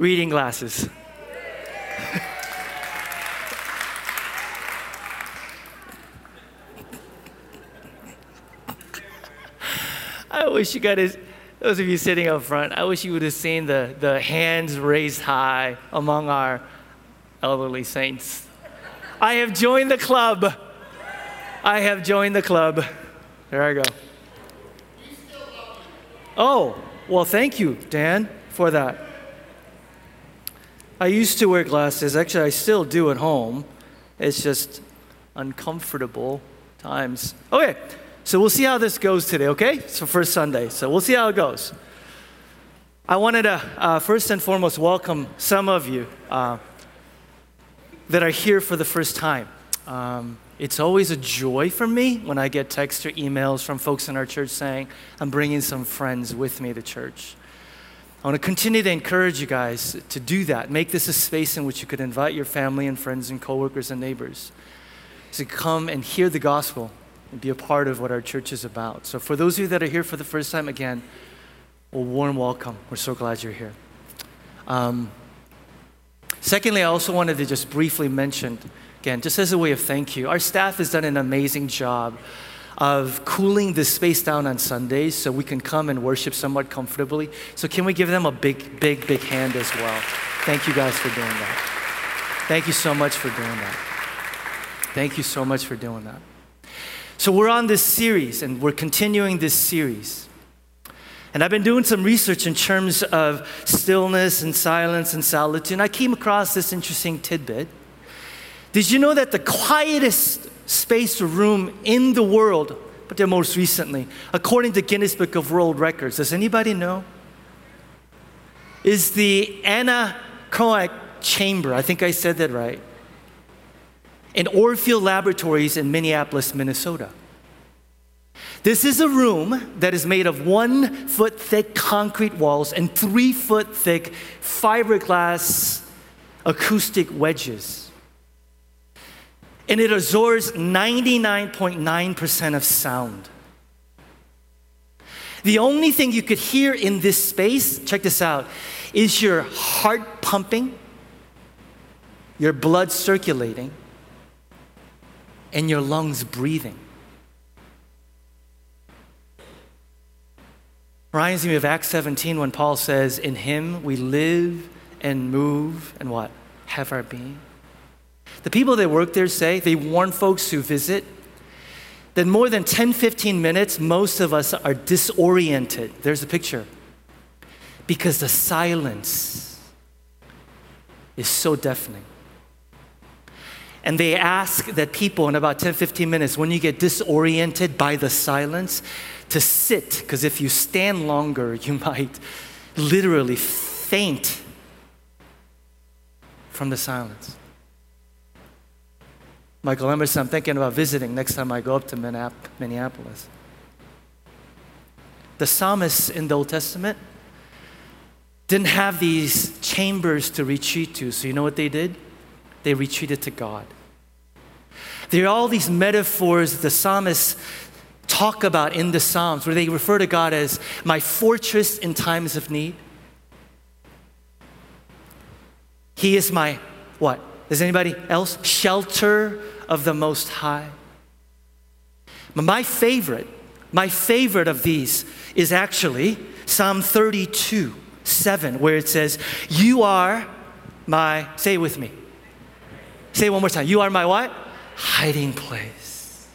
reading glasses. I wish you guys, those of you sitting up front, I wish you would have seen the, the hands raised high among our elderly saints. I have joined the club. I have joined the club. There I go. Oh, well, thank you, Dan, for that. I used to wear glasses. Actually, I still do at home. It's just uncomfortable times. Okay, so we'll see how this goes today, okay? So, first Sunday. So, we'll see how it goes. I wanted to uh, first and foremost welcome some of you uh, that are here for the first time. Um, it's always a joy for me when I get texts or emails from folks in our church saying, I'm bringing some friends with me to church. I want to continue to encourage you guys to do that. Make this a space in which you could invite your family and friends and coworkers and neighbors to come and hear the gospel and be a part of what our church is about. So, for those of you that are here for the first time, again, a warm welcome. We're so glad you're here. Um, secondly, I also wanted to just briefly mention Again, just as a way of thank you, our staff has done an amazing job of cooling this space down on Sundays so we can come and worship somewhat comfortably. So, can we give them a big, big, big hand as well? Thank you guys for doing that. Thank you so much for doing that. Thank you so much for doing that. So, we're on this series and we're continuing this series. And I've been doing some research in terms of stillness and silence and solitude. And I came across this interesting tidbit did you know that the quietest space or room in the world, but they're most recently, according to Guinness Book of World Records, does anybody know? Is the anechoic chamber. I think I said that right. In Orfield Laboratories in Minneapolis, Minnesota. This is a room that is made of one foot thick concrete walls and three foot thick fiberglass acoustic wedges and it absorbs 99.9% of sound. The only thing you could hear in this space, check this out, is your heart pumping, your blood circulating, and your lungs breathing. Reminds me of Acts 17 when Paul says, In him we live and move and what? Have our being. The people that work there say, they warn folks who visit, that more than 10, 15 minutes, most of us are disoriented. There's a picture. Because the silence is so deafening. And they ask that people in about 10, 15 minutes, when you get disoriented by the silence, to sit, because if you stand longer, you might literally faint from the silence. Michael Emerson, I'm thinking about visiting next time I go up to Minneapolis. The psalmists in the Old Testament didn't have these chambers to retreat to, so you know what they did? They retreated to God. There are all these metaphors the psalmists talk about in the Psalms where they refer to God as my fortress in times of need. He is my what? Does anybody else? Shelter of the Most High. My favorite, my favorite of these is actually Psalm 32, 7, where it says, You are my, say it with me. Say one more time. You are my what? Hiding place.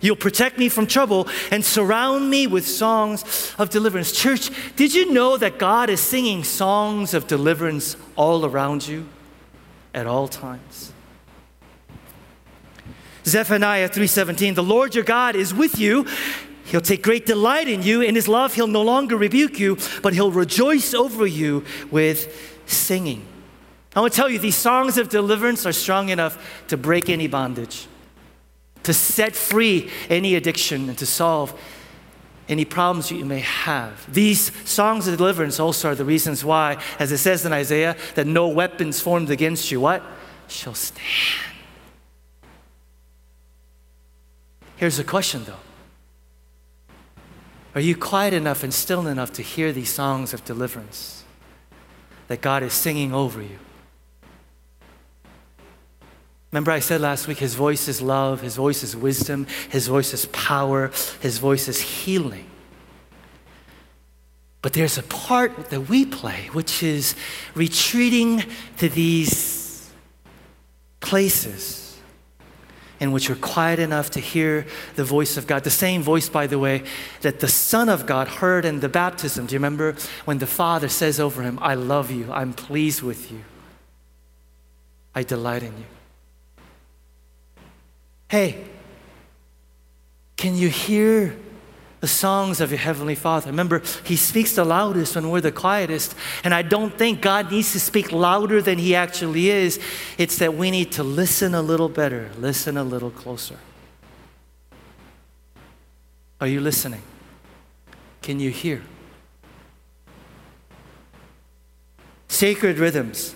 You'll protect me from trouble and surround me with songs of deliverance. Church, did you know that God is singing songs of deliverance all around you? At all times. Zephaniah 3:17 The Lord your God is with you. He'll take great delight in you. In his love he'll no longer rebuke you, but he'll rejoice over you with singing. I want to tell you these songs of deliverance are strong enough to break any bondage, to set free any addiction and to solve any problems you may have. These songs of deliverance also are the reasons why, as it says in Isaiah, that no weapons formed against you, what? Shall stand. Here's the question though. Are you quiet enough and still enough to hear these songs of deliverance? that God is singing over you. Remember, I said last week, His voice is love, His voice is wisdom, His voice is power, His voice is healing. But there's a part that we play, which is retreating to these places in which we're quiet enough to hear the voice of God. The same voice, by the way, that the Son of God heard in the baptism. Do you remember when the Father says over him, I love you, I'm pleased with you, I delight in you? Hey, can you hear the songs of your Heavenly Father. Remember, He speaks the loudest when we're the quietest. And I don't think God needs to speak louder than He actually is. It's that we need to listen a little better, listen a little closer. Are you listening? Can you hear? Sacred rhythms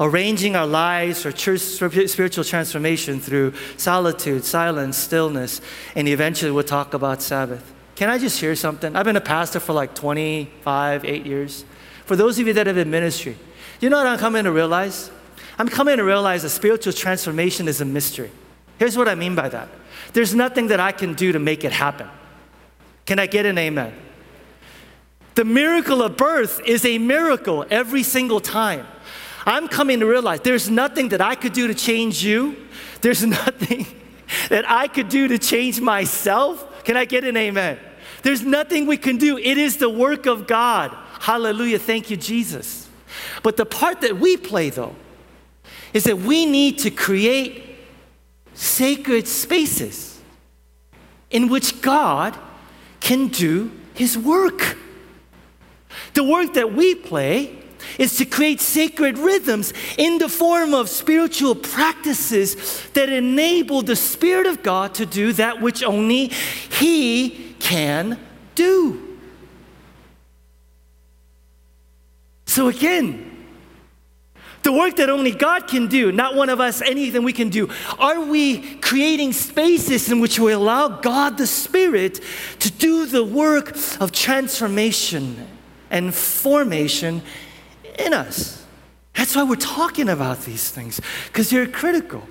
arranging our lives for church, spiritual transformation through solitude, silence, stillness, and eventually we'll talk about Sabbath. Can I just share something? I've been a pastor for like 25, 8 years. For those of you that have been ministry, you know what I'm coming to realize? I'm coming to realize that spiritual transformation is a mystery. Here's what I mean by that there's nothing that I can do to make it happen. Can I get an amen? The miracle of birth is a miracle every single time. I'm coming to realize there's nothing that I could do to change you. There's nothing that I could do to change myself. Can I get an amen? There's nothing we can do. It is the work of God. Hallelujah. Thank you, Jesus. But the part that we play, though, is that we need to create sacred spaces in which God can do His work. The work that we play is to create sacred rhythms in the form of spiritual practices that enable the Spirit of God to do that which only He can do. So, again, the work that only God can do, not one of us, anything we can do. Are we creating spaces in which we allow God the Spirit to do the work of transformation and formation in us. That's why we're talking about these things, because they're critical.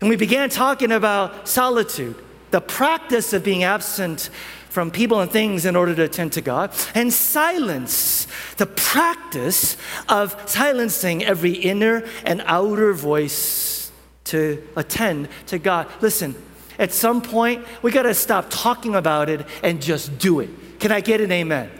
And we began talking about solitude, the practice of being absent from people and things in order to attend to God, and silence, the practice of silencing every inner and outer voice to attend to God. Listen, at some point, we got to stop talking about it and just do it. Can I get an amen?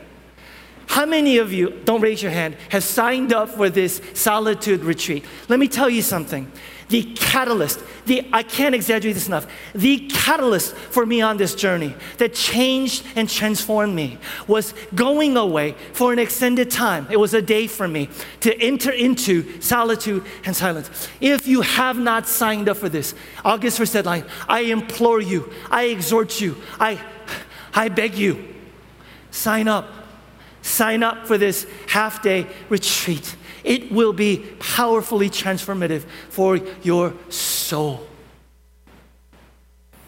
How many of you, don't raise your hand, have signed up for this solitude retreat? Let me tell you something. The catalyst, the, I can't exaggerate this enough, the catalyst for me on this journey that changed and transformed me was going away for an extended time. It was a day for me to enter into solitude and silence. If you have not signed up for this, August 1st deadline, I implore you, I exhort you, I, I beg you, sign up Sign up for this half day retreat. It will be powerfully transformative for your soul.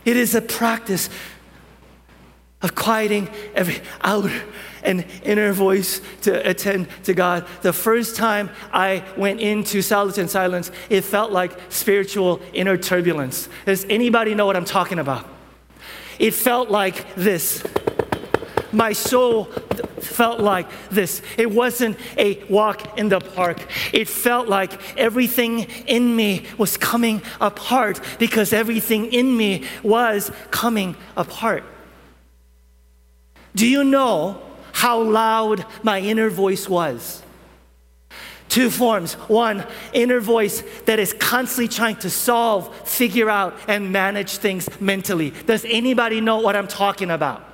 It is a practice of quieting every outer and inner voice to attend to God. The first time I went into solitude and silence, it felt like spiritual inner turbulence. Does anybody know what I'm talking about? It felt like this my soul felt like this. It wasn't a walk in the park. It felt like everything in me was coming apart because everything in me was coming apart. Do you know how loud my inner voice was? Two forms. One, inner voice that is constantly trying to solve, figure out, and manage things mentally. Does anybody know what I'm talking about?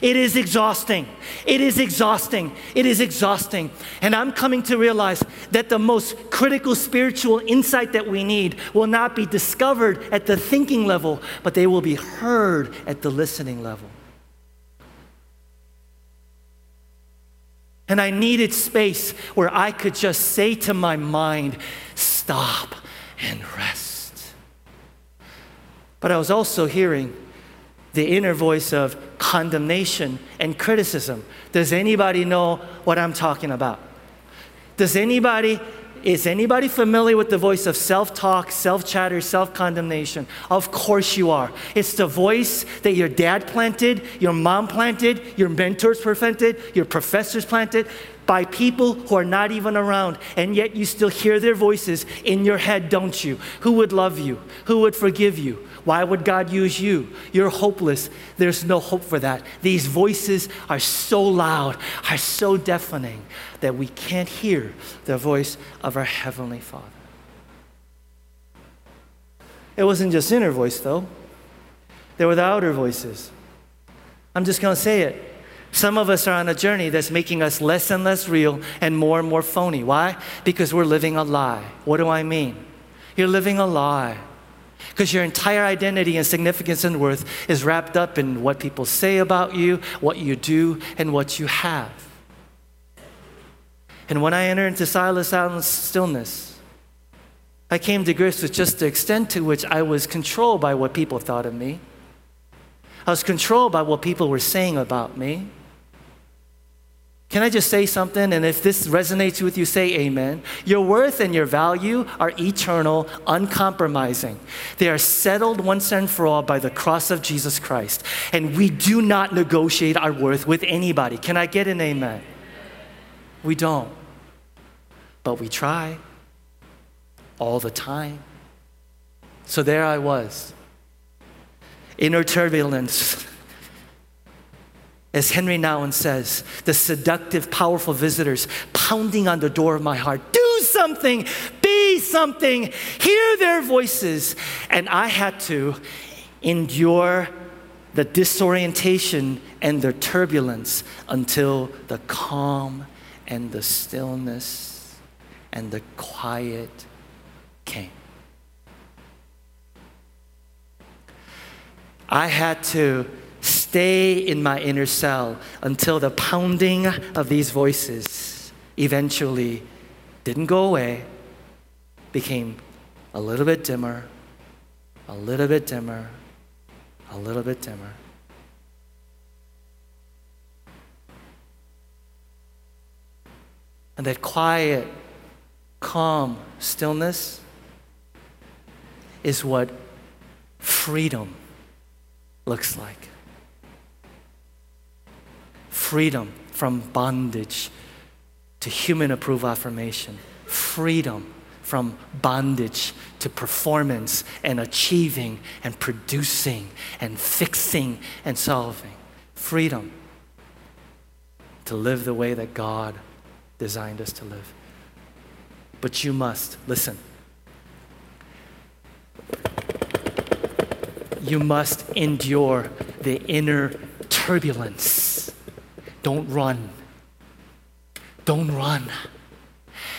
It is exhausting. It is exhausting. It is exhausting. And I'm coming to realize that the most critical spiritual insight that we need will not be discovered at the thinking level, but they will be heard at the listening level. And I needed space where I could just say to my mind, stop and rest. But I was also hearing the inner voice of condemnation and criticism. Does anybody know what I'm talking about? Does anybody is anybody familiar with the voice of self talk, self chatter, self condemnation? Of course you are. It's the voice that your dad planted, your mom planted, your mentors planted, your professors planted by people who are not even around, and yet you still hear their voices in your head, don't you? Who would love you? Who would forgive you? Why would God use you? You're hopeless. There's no hope for that. These voices are so loud, are so deafening that we can't hear the voice of our Heavenly Father. It wasn't just inner voice, though, there were the outer voices. I'm just going to say it. Some of us are on a journey that's making us less and less real and more and more phony. Why? Because we're living a lie. What do I mean? You're living a lie. Because your entire identity and significance and worth is wrapped up in what people say about you, what you do, and what you have. And when I entered into silence, silence, stillness, I came to grips with just the extent to which I was controlled by what people thought of me. I was controlled by what people were saying about me. Can I just say something? And if this resonates with you, say amen. Your worth and your value are eternal, uncompromising. They are settled once and for all by the cross of Jesus Christ. And we do not negotiate our worth with anybody. Can I get an amen? We don't. But we try all the time. So there I was. Inner turbulence as Henry Nouwen says, the seductive, powerful visitors pounding on the door of my heart do something, be something, hear their voices. And I had to endure the disorientation and the turbulence until the calm and the stillness and the quiet came. I had to stay in my inner cell until the pounding of these voices eventually didn't go away, became a little bit dimmer, a little bit dimmer, a little bit dimmer. And that quiet, calm stillness is what freedom looks like freedom from bondage to human approval affirmation, freedom from bondage to performance and achieving and producing and fixing and solving, freedom to live the way that God designed us to live. But you must, listen, you must endure the inner turbulence don't run. Don't run.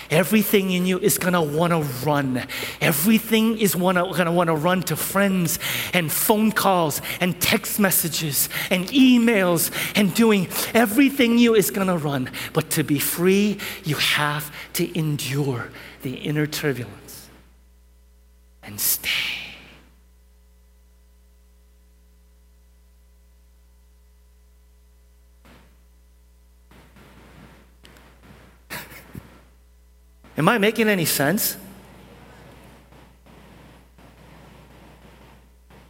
Everything in you is gonna wanna run. Everything is wanna, gonna wanna run to friends and phone calls and text messages and emails and doing everything you is gonna run. But to be free, you have to endure the inner turbulence and stay. Am I making any sense?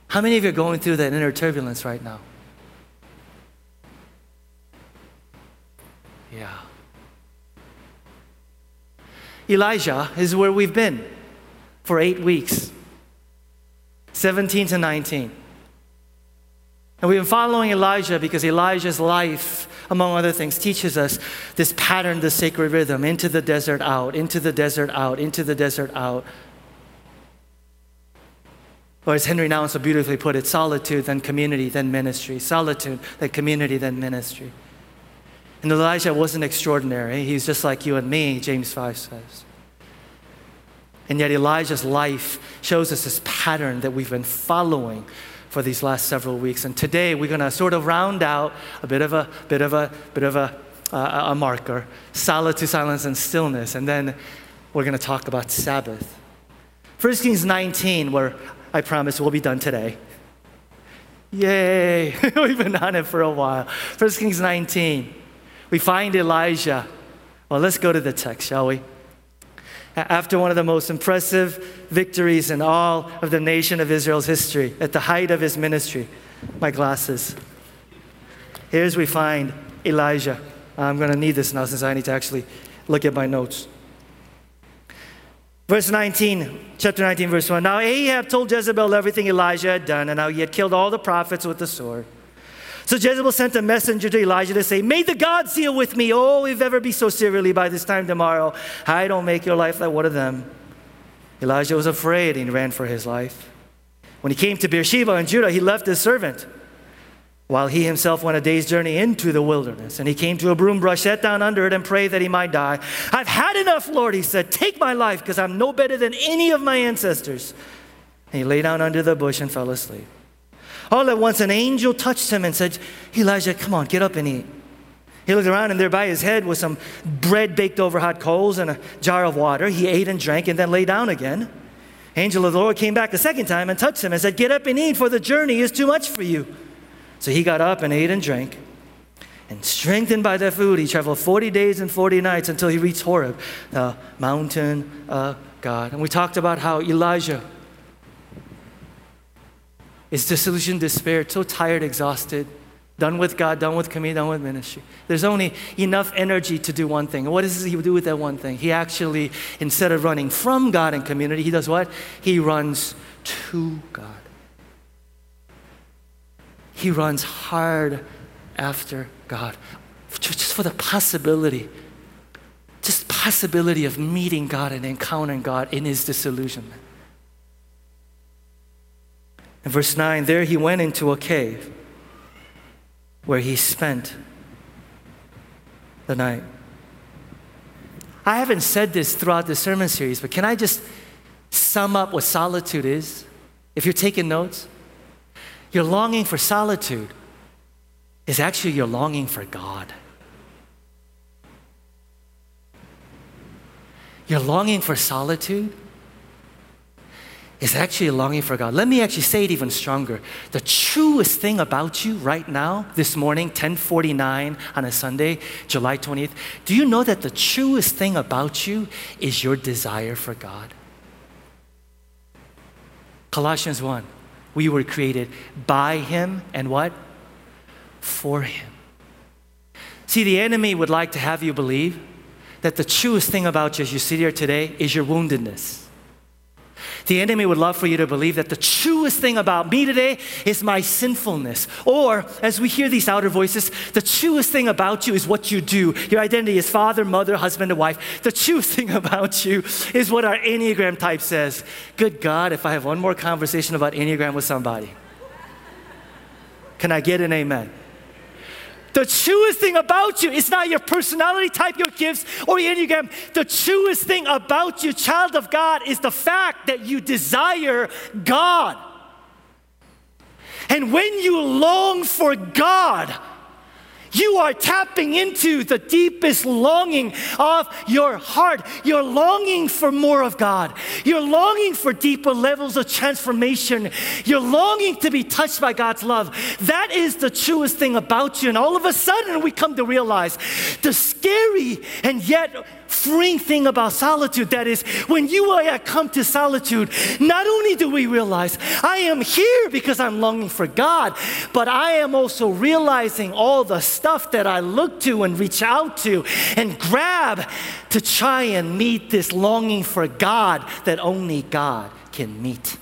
How many of you are going through that inner turbulence right now? Yeah. Elijah is where we've been for eight weeks 17 to 19. And we've been following Elijah because Elijah's life among other things, teaches us this pattern, the sacred rhythm into the desert, out, into the desert, out, into the desert, out. Or as Henry Nouwen so beautifully put it, solitude, then community, then ministry. Solitude, then community, then ministry. And Elijah wasn't extraordinary. He's just like you and me, James 5 says. And yet Elijah's life shows us this pattern that we've been following for these last several weeks. And today we're going to sort of round out a bit of a bit of a bit of a uh, a marker, solitude, silence, and stillness, and then we're going to talk about Sabbath. 1 Kings 19, where I promise we'll be done today. Yay! We've been on it for a while. 1 Kings 19, we find Elijah Well, let's go to the text, shall we? After one of the most impressive victories in all of the nation of Israel's history, at the height of his ministry, my glasses. Here's we find Elijah. I'm going to need this now since I need to actually look at my notes. Verse 19, chapter 19, verse 1. Now Ahab told Jezebel everything Elijah had done and how he had killed all the prophets with the sword. So Jezebel sent a messenger to Elijah to say, May the gods deal with me, oh, if ever be so severely by this time tomorrow, I don't make your life like one of them. Elijah was afraid and ran for his life. When he came to Beersheba in Judah, he left his servant while he himself went a day's journey into the wilderness. And he came to a broom brush, sat down under it, and prayed that he might die. I've had enough, Lord, he said. Take my life because I'm no better than any of my ancestors. And he lay down under the bush and fell asleep. All at once, an angel touched him and said, Elijah, come on, get up and eat. He looked around, and there by his head was some bread baked over hot coals and a jar of water. He ate and drank and then lay down again. Angel of the Lord came back a second time and touched him and said, Get up and eat, for the journey is too much for you. So he got up and ate and drank. And strengthened by that food, he traveled 40 days and 40 nights until he reached Horeb, the mountain of God. And we talked about how Elijah is disillusioned, despair, so tired, exhausted, done with God, done with community, done with ministry. There's only enough energy to do one thing. And what does he do with that one thing? He actually, instead of running from God and community, he does what? He runs to God. He runs hard after God, just for the possibility, just possibility of meeting God and encountering God in his disillusionment. In verse 9, there he went into a cave where he spent the night. I haven't said this throughout the sermon series, but can I just sum up what solitude is? If you're taking notes, your longing for solitude is actually your longing for God. Your longing for solitude is actually a longing for God. Let me actually say it even stronger. The truest thing about you right now, this morning, 1049 on a Sunday, July 20th, do you know that the truest thing about you is your desire for God? Colossians 1. We were created by Him and what? For Him. See, the enemy would like to have you believe that the truest thing about you as you sit here today is your woundedness. The enemy would love for you to believe that the truest thing about me today is my sinfulness. Or, as we hear these outer voices, the truest thing about you is what you do. Your identity is father, mother, husband, and wife. The truest thing about you is what our Enneagram type says. Good God, if I have one more conversation about Enneagram with somebody, can I get an amen? The truest thing about you is not your personality type, your gifts, or your Enneagram. The truest thing about you, child of God, is the fact that you desire God. And when you long for God, you are tapping into the deepest longing of your heart. You're longing for more of God. You're longing for deeper levels of transformation. You're longing to be touched by God's love. That is the truest thing about you. And all of a sudden, we come to realize the scary and yet freeing thing about solitude that is, when you and I come to solitude, not only do we realize I am here because I'm longing for God, but I am also realizing all the stuff that I look to and reach out to and grab to try and meet this longing for God that only God can meet.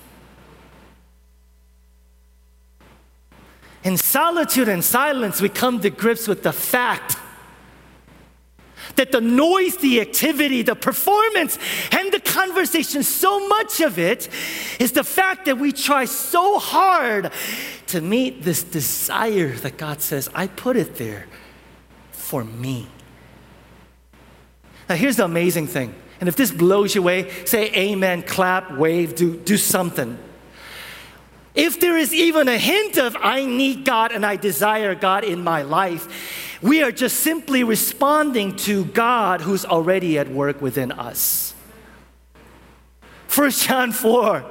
In solitude and silence, we come to grips with the fact that the noise, the activity, the performance, and the conversation, so much of it is the fact that we try so hard to meet this desire that God says, I put it there for me. Now, here's the amazing thing. And if this blows you away, say amen, clap, wave, do, do something. If there is even a hint of, I need God and I desire God in my life, we are just simply responding to God who's already at work within us. 1 John 4.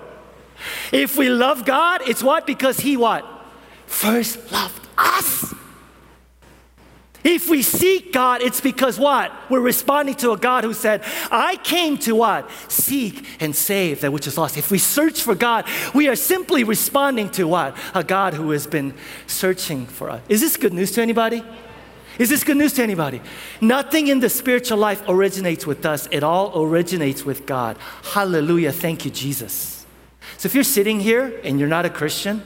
If we love God, it's what? Because He what? First loved us. If we seek God, it's because what? We're responding to a God who said, I came to what? Seek and save that which is lost. If we search for God, we are simply responding to what? A God who has been searching for us. Is this good news to anybody? Is this good news to anybody? Nothing in the spiritual life originates with us, it all originates with God. Hallelujah. Thank you, Jesus. So if you're sitting here and you're not a Christian,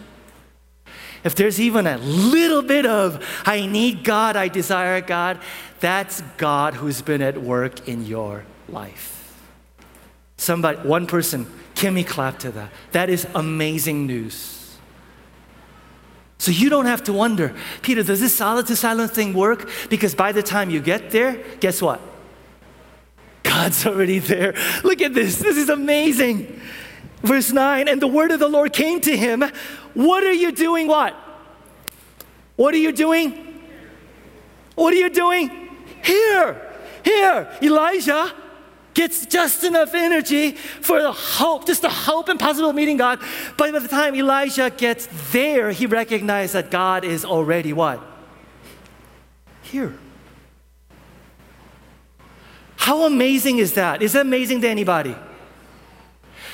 if there's even a little bit of, I need God, I desire God, that's God who's been at work in your life. Somebody, one person, Kimmy clap to that. That is amazing news. So you don't have to wonder, Peter, does this solid to silent thing work? Because by the time you get there, guess what? God's already there. Look at this. This is amazing. Verse 9, and the word of the Lord came to him. What are you doing? What? What are you doing? What are you doing? Here, here. Elijah gets just enough energy for the hope, just the hope and possible meeting God. But by the time Elijah gets there, he recognizes that God is already what? Here. How amazing is that? Is that amazing to anybody?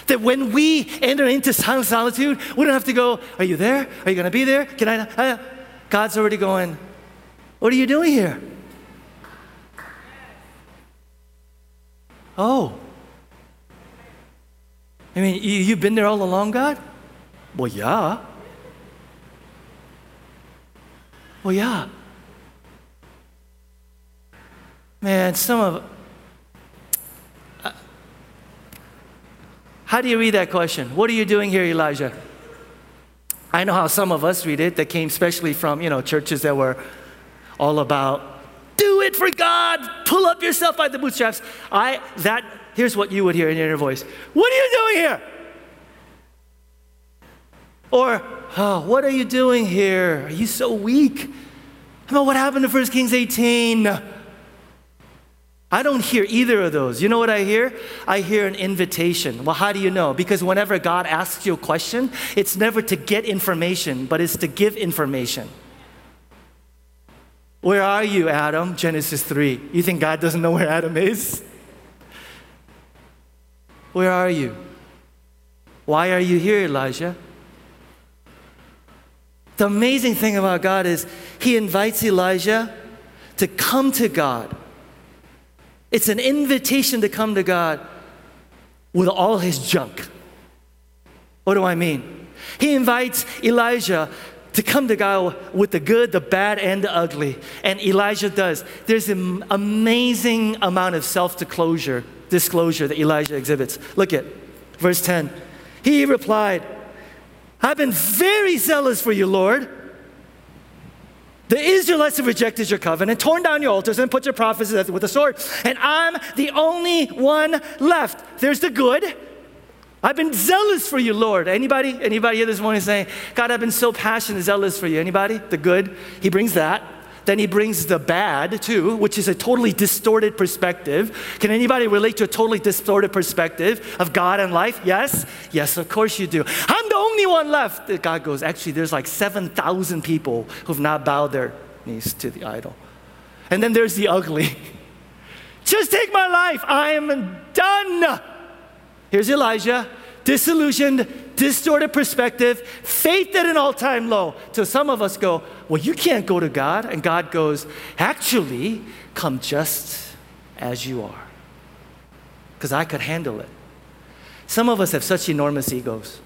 That when we enter into silent solitude, we don't have to go, Are you there? Are you going to be there? Can I? Uh, God's already going, What are you doing here? Oh. I mean, you, you've been there all along, God? Well, yeah. Well, yeah. Man, some of How do you read that question? What are you doing here, Elijah? I know how some of us read it that came especially from, you know, churches that were all about do it for God, pull up yourself by the bootstraps. I that here's what you would hear in your inner voice. What are you doing here? Or, oh, what are you doing here? Are you so weak? I mean, what happened to 1 Kings 18? I don't hear either of those. You know what I hear? I hear an invitation. Well, how do you know? Because whenever God asks you a question, it's never to get information, but it's to give information. Where are you, Adam? Genesis 3. You think God doesn't know where Adam is? Where are you? Why are you here, Elijah? The amazing thing about God is he invites Elijah to come to God it's an invitation to come to God with all his junk. What do I mean? He invites Elijah to come to God with the good, the bad, and the ugly. And Elijah does. There's an amazing amount of self disclosure, disclosure that Elijah exhibits. Look at verse 10. He replied, I've been very zealous for you, Lord. The Israelites have rejected your covenant, torn down your altars, and put your prophets with a sword. And I'm the only one left. There's the good. I've been zealous for you, Lord. Anybody? Anybody here this morning saying, God, I've been so passionate, zealous for you? Anybody? The good. He brings that. Then he brings the bad too, which is a totally distorted perspective. Can anybody relate to a totally distorted perspective of God and life? Yes? Yes, of course you do. I'm the only one left. God goes, actually, there's like 7,000 people who've not bowed their knees to the idol. And then there's the ugly. Just take my life. I am done. Here's Elijah, disillusioned, distorted perspective, faith at an all time low. Till some of us go, Well, you can't go to God. And God goes, Actually, come just as you are. Because I could handle it. Some of us have such enormous egos.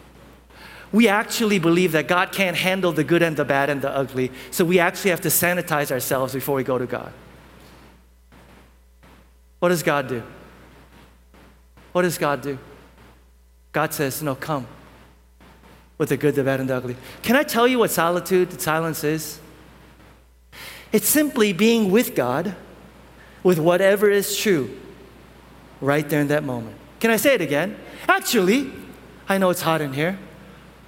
We actually believe that God can't handle the good and the bad and the ugly, so we actually have to sanitize ourselves before we go to God. What does God do? What does God do? God says, No, come with the good, the bad, and the ugly. Can I tell you what solitude, silence is? It's simply being with God with whatever is true right there in that moment. Can I say it again? Actually, I know it's hot in here,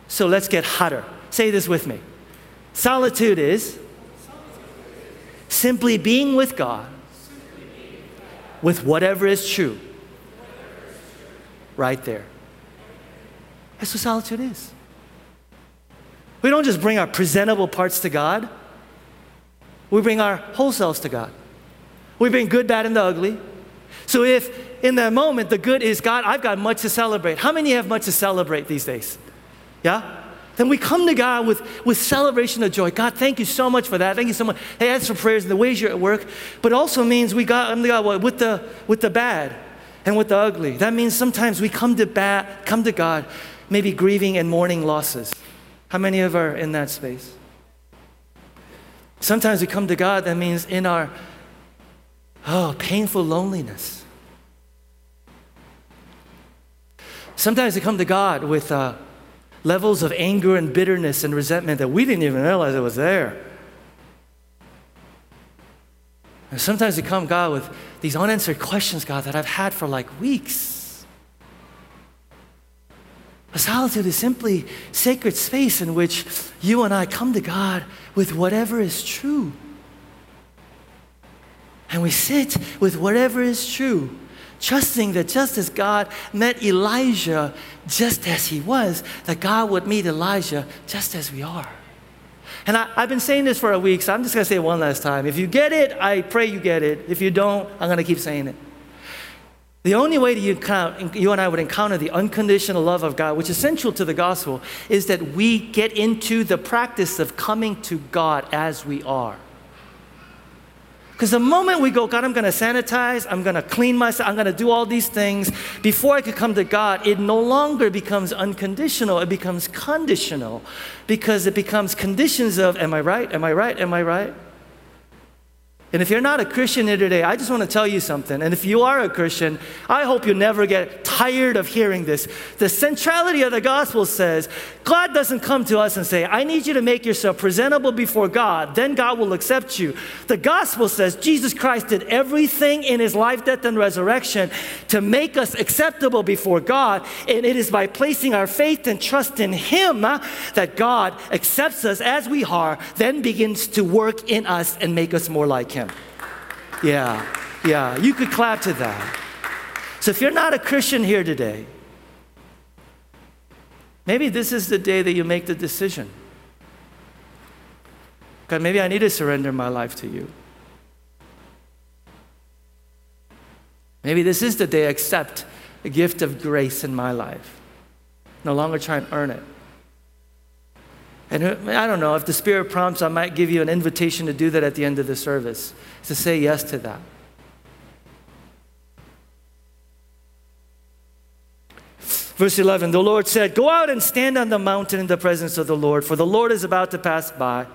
so let's get hotter. Say this with me. Solitude is simply being with God with whatever is true right there. That's what solitude is. We don't just bring our presentable parts to God. we bring our whole selves to God. We bring good, bad, and the ugly. So if in that moment the good is God, I've got much to celebrate. How many have much to celebrate these days? Yeah? Then we come to God with, with celebration of joy. God, thank you so much for that. Thank you so much. Hey, for prayers and the ways you're at work. But also means we got I'm God with the with the bad and with the ugly. That means sometimes we come to bad, come to God, maybe grieving and mourning losses. How many of are in that space? Sometimes we come to God, that means in our oh, painful loneliness. Sometimes we come to God with uh, levels of anger and bitterness and resentment that we didn't even realize it was there. And sometimes we come, God, with these unanswered questions, God, that I've had for like weeks. A solitude is simply sacred space in which you and I come to God with whatever is true. And we sit with whatever is true trusting that just as God met Elijah just as he was, that God would meet Elijah just as we are. And I, have been saying this for a week, so I'm just going to say it one last time. If you get it, I pray you get it. If you don't, I'm going to keep saying it. The only way you, you and I would encounter the unconditional love of God, which is central to the gospel, is that we get into the practice of coming to God as we are. Because the moment we go, God, I'm going to sanitize, I'm going to clean myself, I'm going to do all these things, before I could come to God, it no longer becomes unconditional, it becomes conditional. Because it becomes conditions of, am I right? Am I right? Am I right? And if you're not a Christian here today, I just want to tell you something. And if you are a Christian, I hope you never get tired of hearing this. The centrality of the gospel says God doesn't come to us and say, I need you to make yourself presentable before God, then God will accept you. The gospel says Jesus Christ did everything in his life, death, and resurrection to make us acceptable before God. And it is by placing our faith and trust in him uh, that God accepts us as we are, then begins to work in us and make us more like him him. Yeah, yeah, you could clap to that. So if you're not a Christian here today, maybe this is the day that you make the decision. God, maybe I need to surrender my life to you. Maybe this is the day I accept the gift of grace in my life. No longer try and earn it. And I don't know, if the Spirit prompts, I might give you an invitation to do that at the end of the service, to say yes to that. Verse 11 The Lord said, Go out and stand on the mountain in the presence of the Lord, for the Lord is about to pass by.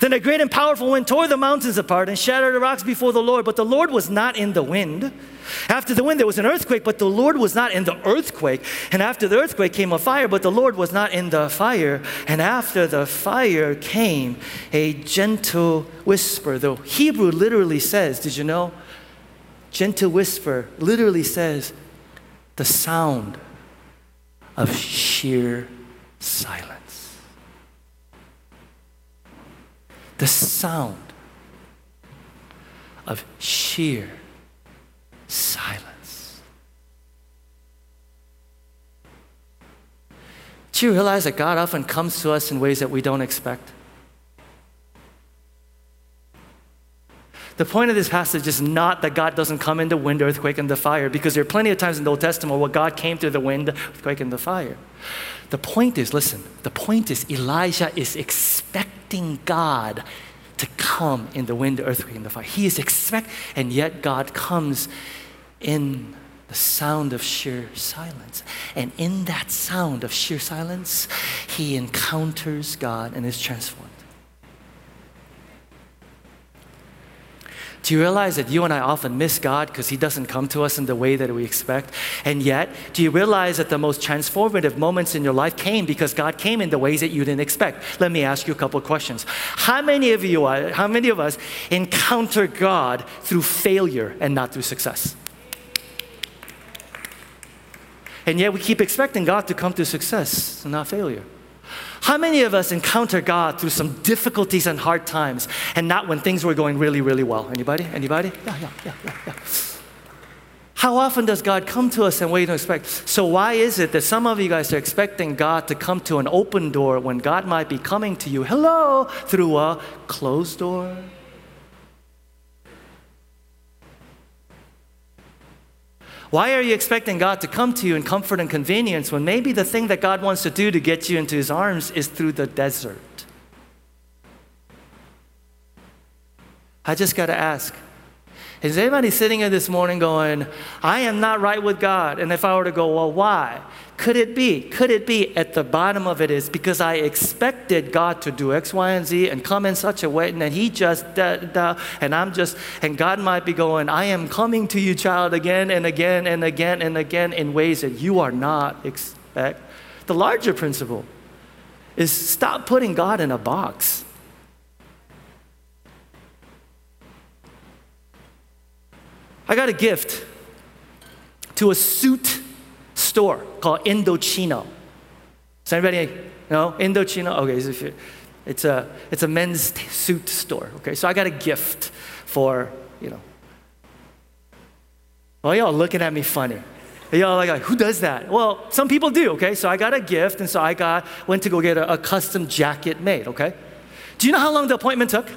Then a great and powerful wind tore the mountains apart and shattered the rocks before the Lord, but the Lord was not in the wind. After the wind, there was an earthquake, but the Lord was not in the earthquake. And after the earthquake came a fire, but the Lord was not in the fire. And after the fire came a gentle whisper. The Hebrew literally says, Did you know? Gentle whisper literally says the sound of sheer silence. The sound of sheer silence. Do you realize that God often comes to us in ways that we don't expect? The point of this passage is not that God doesn't come in the wind, earthquake, and the fire, because there are plenty of times in the Old Testament where God came through the wind, earthquake, and the fire. The point is, listen, the point is Elijah is expecting God to come in the wind, earthquake, and the fire. He is expect, and yet God comes in the sound of sheer silence. And in that sound of sheer silence, he encounters God and is transformed. Do you realize that you and I often miss God because He doesn't come to us in the way that we expect? And yet, do you realize that the most transformative moments in your life came because God came in the ways that you didn't expect? Let me ask you a couple questions. How many of you, how many of us encounter God through failure and not through success? And yet we keep expecting God to come through success and not failure. How many of us encounter God through some difficulties and hard times and not when things were going really, really well? Anybody? Anybody? Yeah, yeah, yeah, yeah, yeah. How often does God come to us in ways we don't expect? So, why is it that some of you guys are expecting God to come to an open door when God might be coming to you, hello, through a closed door? Why are you expecting God to come to you in comfort and convenience when maybe the thing that God wants to do to get you into his arms is through the desert? I just got to ask is anybody sitting here this morning going, I am not right with God? And if I were to go, well, why? Could it be? Could it be at the bottom of it is because I expected God to do X, Y, and Z and come in such a way, and then He just, da, da, and I'm just, and God might be going, I am coming to you, child, again and again and again and again in ways that you are not expect. The larger principle is stop putting God in a box. I got a gift to a suit store called Indochino. Does anybody know Indochino? Okay, it's a, it's a men's suit store. Okay, so I got a gift for, you know. Well, y'all looking at me funny. Y'all like, who does that? Well, some people do, okay? So I got a gift, and so I got, went to go get a, a custom jacket made, okay? Do you know how long the appointment took?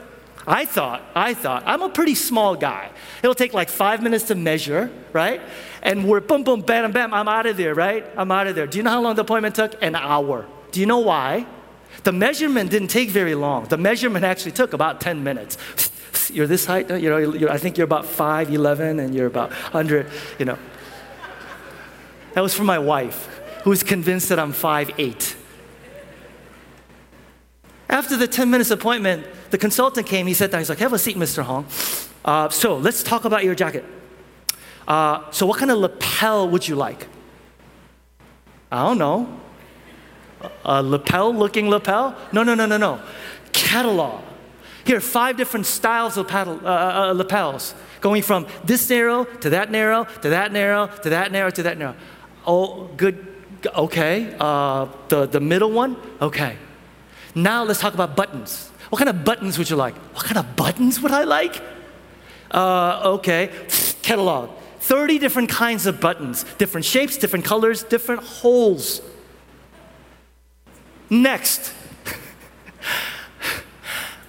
I thought, I thought, I'm a pretty small guy. It'll take like five minutes to measure, right? And we're boom, boom, bam, bam, I'm out of there, right? I'm out of there. Do you know how long the appointment took? An hour. Do you know why? The measurement didn't take very long. The measurement actually took about 10 minutes. You're this height, you know, I think you're about 5'11 and you're about 100, you know. That was for my wife, who was convinced that I'm 5'8. After the 10 minutes appointment, the consultant came, he sat down, he's like, Have a seat, Mr. Hong. Uh, so let's talk about your jacket. Uh, so, what kind of lapel would you like? I don't know. A lapel looking lapel? No, no, no, no, no. Catalog. Here, five different styles of paddle, uh, uh, uh, lapels, going from this narrow to that narrow to that narrow to that narrow to that narrow. Oh, good. Okay. Uh, the, the middle one? Okay. Now let's talk about buttons. What kind of buttons would you like? What kind of buttons would I like? Uh, okay, catalog. 30 different kinds of buttons, different shapes, different colors, different holes. Next,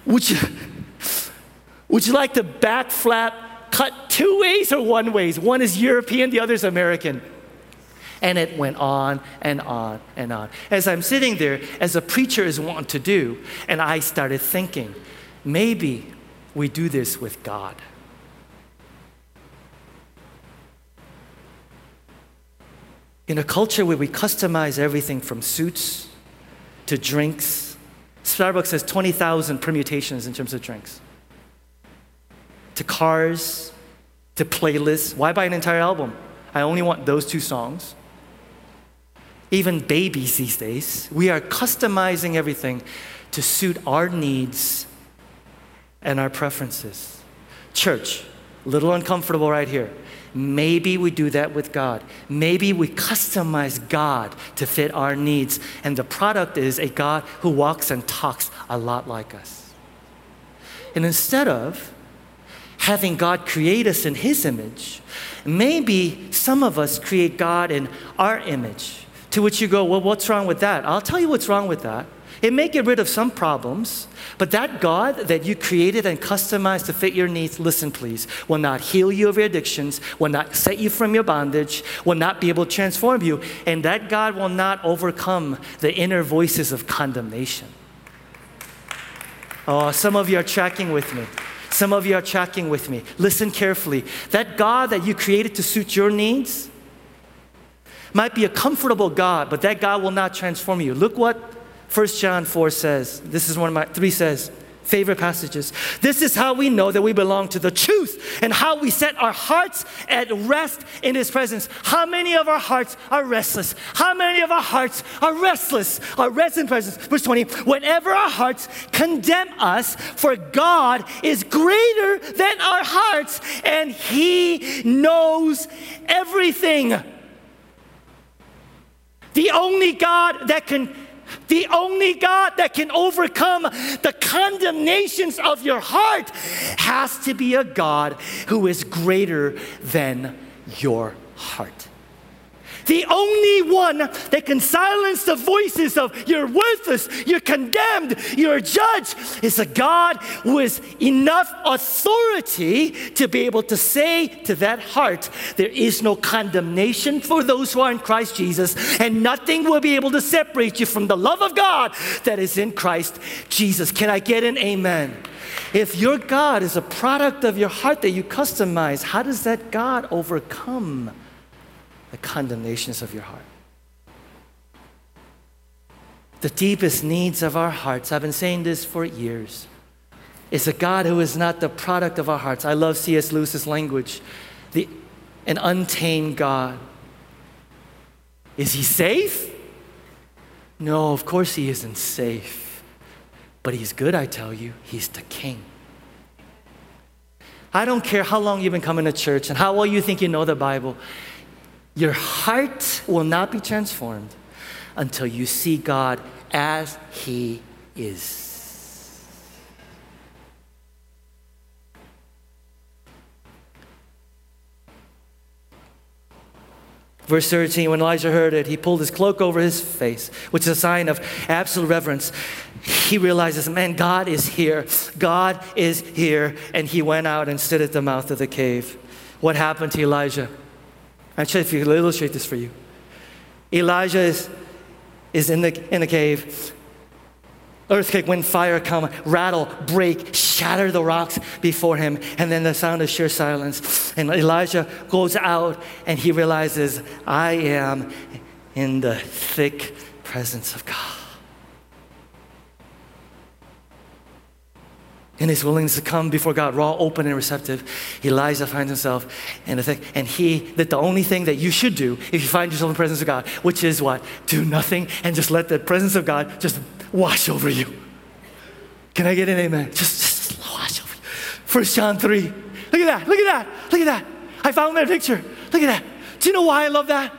would you, would you like the back flap cut two ways or one ways? One is European, the other is American. And it went on and on and on. As I'm sitting there, as a preacher is wont to do, and I started thinking, maybe we do this with God. In a culture where we customize everything from suits to drinks, Starbucks has 20,000 permutations in terms of drinks, to cars, to playlists. Why buy an entire album? I only want those two songs even babies these days, we are customizing everything to suit our needs and our preferences. Church, a little uncomfortable right here. Maybe we do that with God. Maybe we customize God to fit our needs, and the product is a God who walks and talks a lot like us. And instead of having God create us in His image, maybe some of us create God in our image to which you go, well, what's wrong with that? I'll tell you what's wrong with that. It may get rid of some problems, but that God that you created and customized to fit your needs, listen please, will not heal you of your addictions, will not set you from your bondage, will not be able to transform you, and that God will not overcome the inner voices of condemnation. Oh, some of you are tracking with me. Some of you are tracking with me. Listen carefully. That God that you created to suit your needs, might be a comfortable God, but that God will not transform you. Look what 1 John 4 says. This is one of my, 3 says, favorite passages. This is how we know that we belong to the truth and how we set our hearts at rest in His presence. How many of our hearts are restless? How many of our hearts are restless, are rest in presence? Verse 20, whenever our hearts condemn us, for God is greater than our hearts and He knows everything. The only God that can the only God that can overcome the condemnations of your heart has to be a God who is greater than your heart. The only one that can silence the voices of you're worthless, you're condemned, you're judged is a God with enough authority to be able to say to that heart, there is no condemnation for those who are in Christ Jesus, and nothing will be able to separate you from the love of God that is in Christ Jesus. Can I get an amen? If your God is a product of your heart that you customize, how does that God overcome the condemnations of your heart? The deepest needs of our hearts, I've been saying this for years, is a God who is not the product of our hearts. I love C.S. Lewis's language, the, an untamed God. Is he safe? No, of course he isn't safe. But he's good, I tell you. He's the king. I don't care how long you've been coming to church and how well you think you know the Bible. Your heart will not be transformed until you see God as He is. Verse 13, when Elijah heard it, he pulled his cloak over his face, which is a sign of absolute reverence. He realizes, man, God is here. God is here. And he went out and stood at the mouth of the cave. What happened to Elijah? Actually, if you illustrate this for you. Elijah is, is in, the, in the cave earthquake, wind, fire come, rattle, break, shatter the rocks before him, and then the sound of sheer silence. And Elijah goes out and he realizes, I am in the thick presence of God. In his willingness to come before God, raw, open, and receptive, Elijah finds himself in a thing. And he, that the only thing that you should do if you find yourself in the presence of God, which is what? Do nothing and just let the presence of God just wash over you. Can I get an amen? Just, just wash over you. First John 3. Look at that, look at that, look at that. I found that picture. Look at that. Do you know why I love that?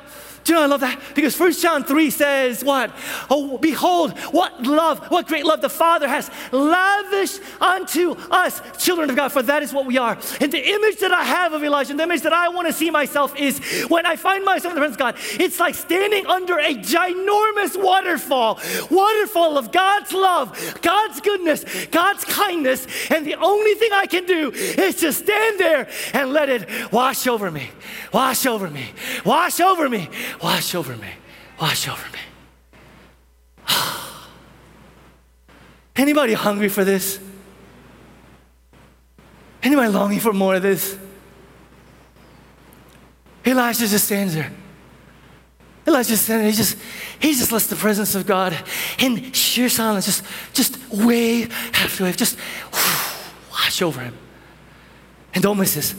Do you know I love that? Because First John 3 says what? Oh, behold, what love, what great love the Father has lavished unto us, children of God, for that is what we are. And the image that I have of Elijah, the image that I want to see myself is when I find myself in the presence of God, it's like standing under a ginormous waterfall, waterfall of God's love, God's goodness, God's kindness, and the only thing I can do is to stand there and let it wash over me, wash over me, wash over me, Wash over me. Wash over me. Anybody hungry for this? Anybody longing for more of this? Elijah just stands there. Elijah just stands there. He just, he just lets the presence of God in sheer silence just, just wave after wave, just wash over him. And don't miss this.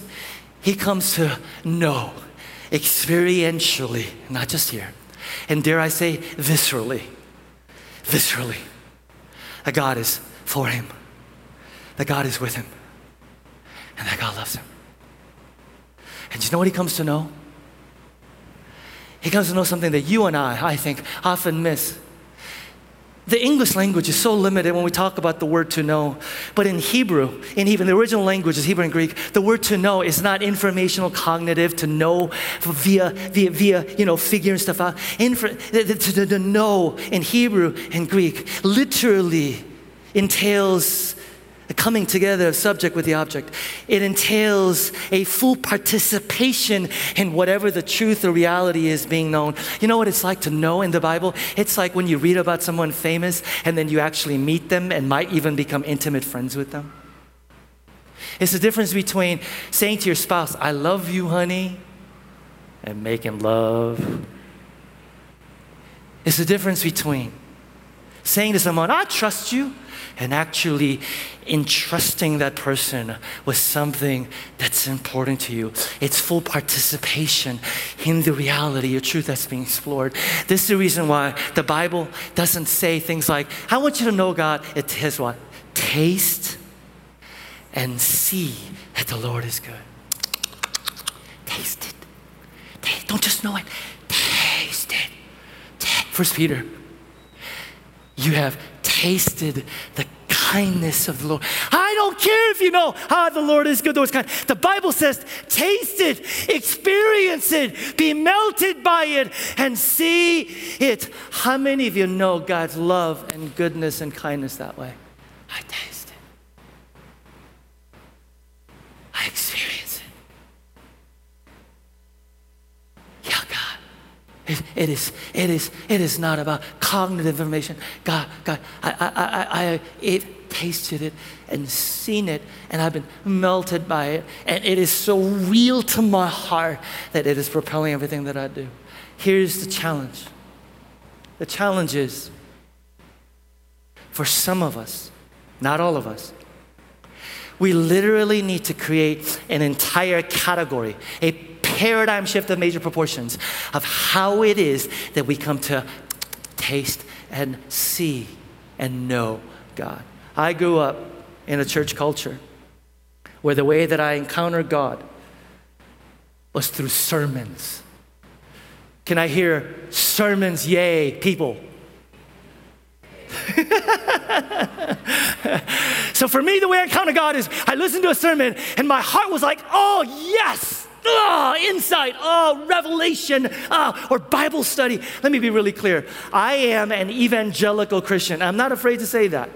He comes to know experientially, not just here, and dare I say, viscerally, viscerally, that God is for him, that God is with him, and that God loves him. And you know what he comes to know? He comes to know something that you and I, I think, often miss the English language is so limited when we talk about the word to know. But in Hebrew, in even the original languages, Hebrew and Greek, the word to know is not informational, cognitive, to know via, via, via you know, figuring stuff out. To, to know in Hebrew and Greek literally entails the coming together of subject with the object. It entails a full participation in whatever the truth or reality is being known. You know what it's like to know in the Bible? It's like when you read about someone famous and then you actually meet them and might even become intimate friends with them. It's the difference between saying to your spouse, I love you, honey, and making love. It's the difference between saying to someone, I trust you, and actually entrusting that person with something that's important to you. It's full participation in the reality of truth that's being explored. This is the reason why the Bible doesn't say things like, I want you to know God. It says what? Taste and see that the Lord is good. Taste it. Don't just know it. Taste it. First Peter, you have tasted the kindness of the Lord. I don't care if you know how the Lord is good, Lord is kind. The Bible says, taste it, experience it, be melted by it, and see it. How many of you know God's love and goodness and kindness that way? I taste it. I experience it. Yeah, God. It, it is, it is, it is not about cognitive information. God, God, I, I, I, I it tasted it and seen it, and I've been melted by it, and it is so real to my heart that it is propelling everything that I do. Here's the challenge. The challenge is for some of us, not all of us, we literally need to create an entire category, a paradigm shift of major proportions of how it is that we come to taste and see and know God. I grew up in a church culture where the way that I encountered God was through sermons. Can I hear sermons, yay, people? so for me, the way I encounter God is I listened to a sermon and my heart was like, oh, yes oh, insight, oh, revelation, oh, or Bible study. Let me be really clear. I am an evangelical Christian. I'm not afraid to say that.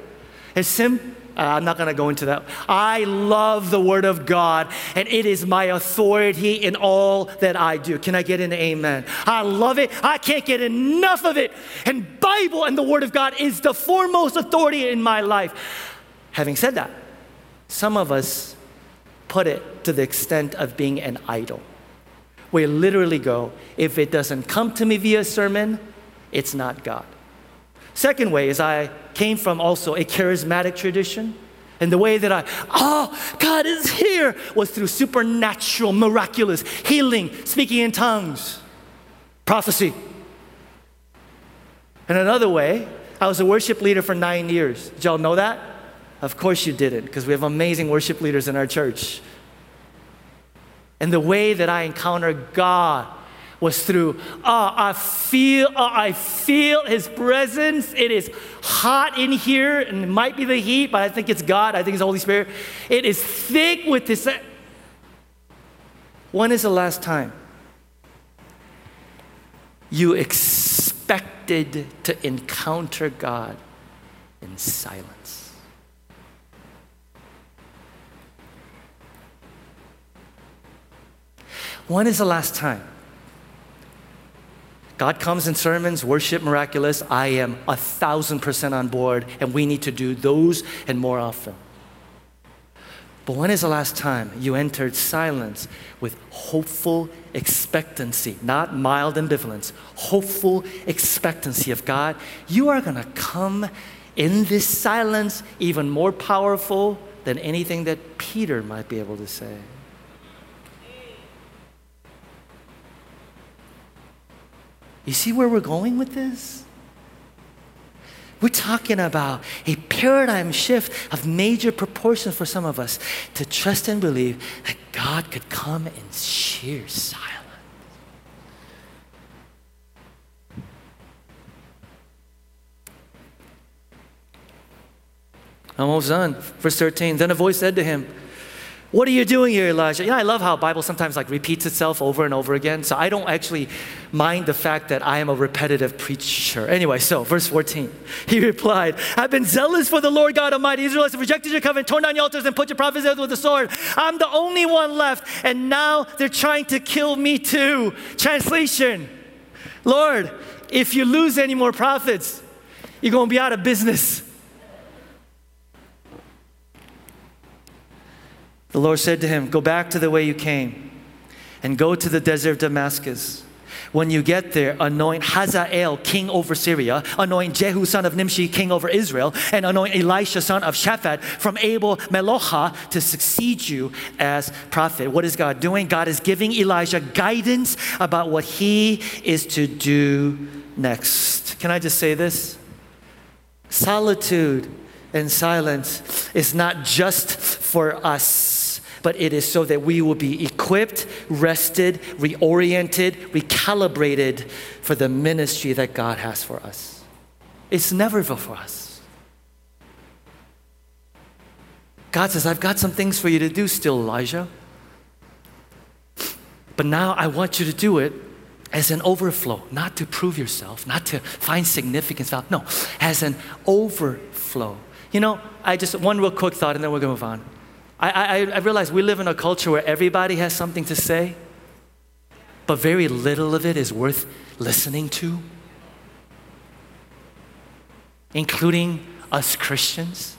It's sim. Uh, I'm not going to go into that. I love the Word of God, and it is my authority in all that I do. Can I get an amen? I love it. I can't get enough of it. And Bible and the Word of God is the foremost authority in my life. Having said that, some of us put it to the extent of being an idol. We literally go, if it doesn't come to me via sermon, it's not God. Second way is I came from also a charismatic tradition. And the way that I, oh, God is here, was through supernatural, miraculous healing, speaking in tongues, prophecy. And another way, I was a worship leader for nine years. Did y'all know that? Of course you didn't, because we have amazing worship leaders in our church. And the way that I encountered God was through, oh, I feel, oh, I feel His presence. It is hot in here, and it might be the heat, but I think it's God. I think it's the Holy Spirit. It is thick with this. When is the last time you expected to encounter God in silence? When is the last time? God comes in sermons, worship miraculous. I am a thousand percent on board, and we need to do those and more often. But when is the last time you entered silence with hopeful expectancy, not mild ambivalence, hopeful expectancy of God? You are going to come in this silence even more powerful than anything that Peter might be able to say. You see where we're going with this? We're talking about a paradigm shift of major proportions for some of us to trust and believe that God could come in sheer silence. Almost done. Verse 13. Then a voice said to him, what are you doing here, Elijah? You know, I love how the Bible sometimes like repeats itself over and over again. So I don't actually mind the fact that I am a repetitive preacher. Anyway, so verse 14. He replied, I've been zealous for the Lord God Almighty. Israelites have rejected your covenant, torn down your altars, and put your prophets out with the sword. I'm the only one left, and now they're trying to kill me too. Translation Lord, if you lose any more prophets, you're going to be out of business. The Lord said to him, Go back to the way you came and go to the desert of Damascus. When you get there, anoint Hazael king over Syria, anoint Jehu son of Nimshi king over Israel, and anoint Elisha son of Shaphat from Abel Meholah to succeed you as prophet. What is God doing? God is giving Elijah guidance about what he is to do next. Can I just say this? Solitude and silence is not just for us but it is so that we will be equipped, rested, reoriented, recalibrated for the ministry that God has for us. It's never for us. God says, I've got some things for you to do still, Elijah. But now I want you to do it as an overflow, not to prove yourself, not to find significance. No, as an overflow. You know, I just, one real quick thought and then we're to move on. I, I, I realize we live in a culture where everybody has something to say, but very little of it is worth listening to, including us Christians.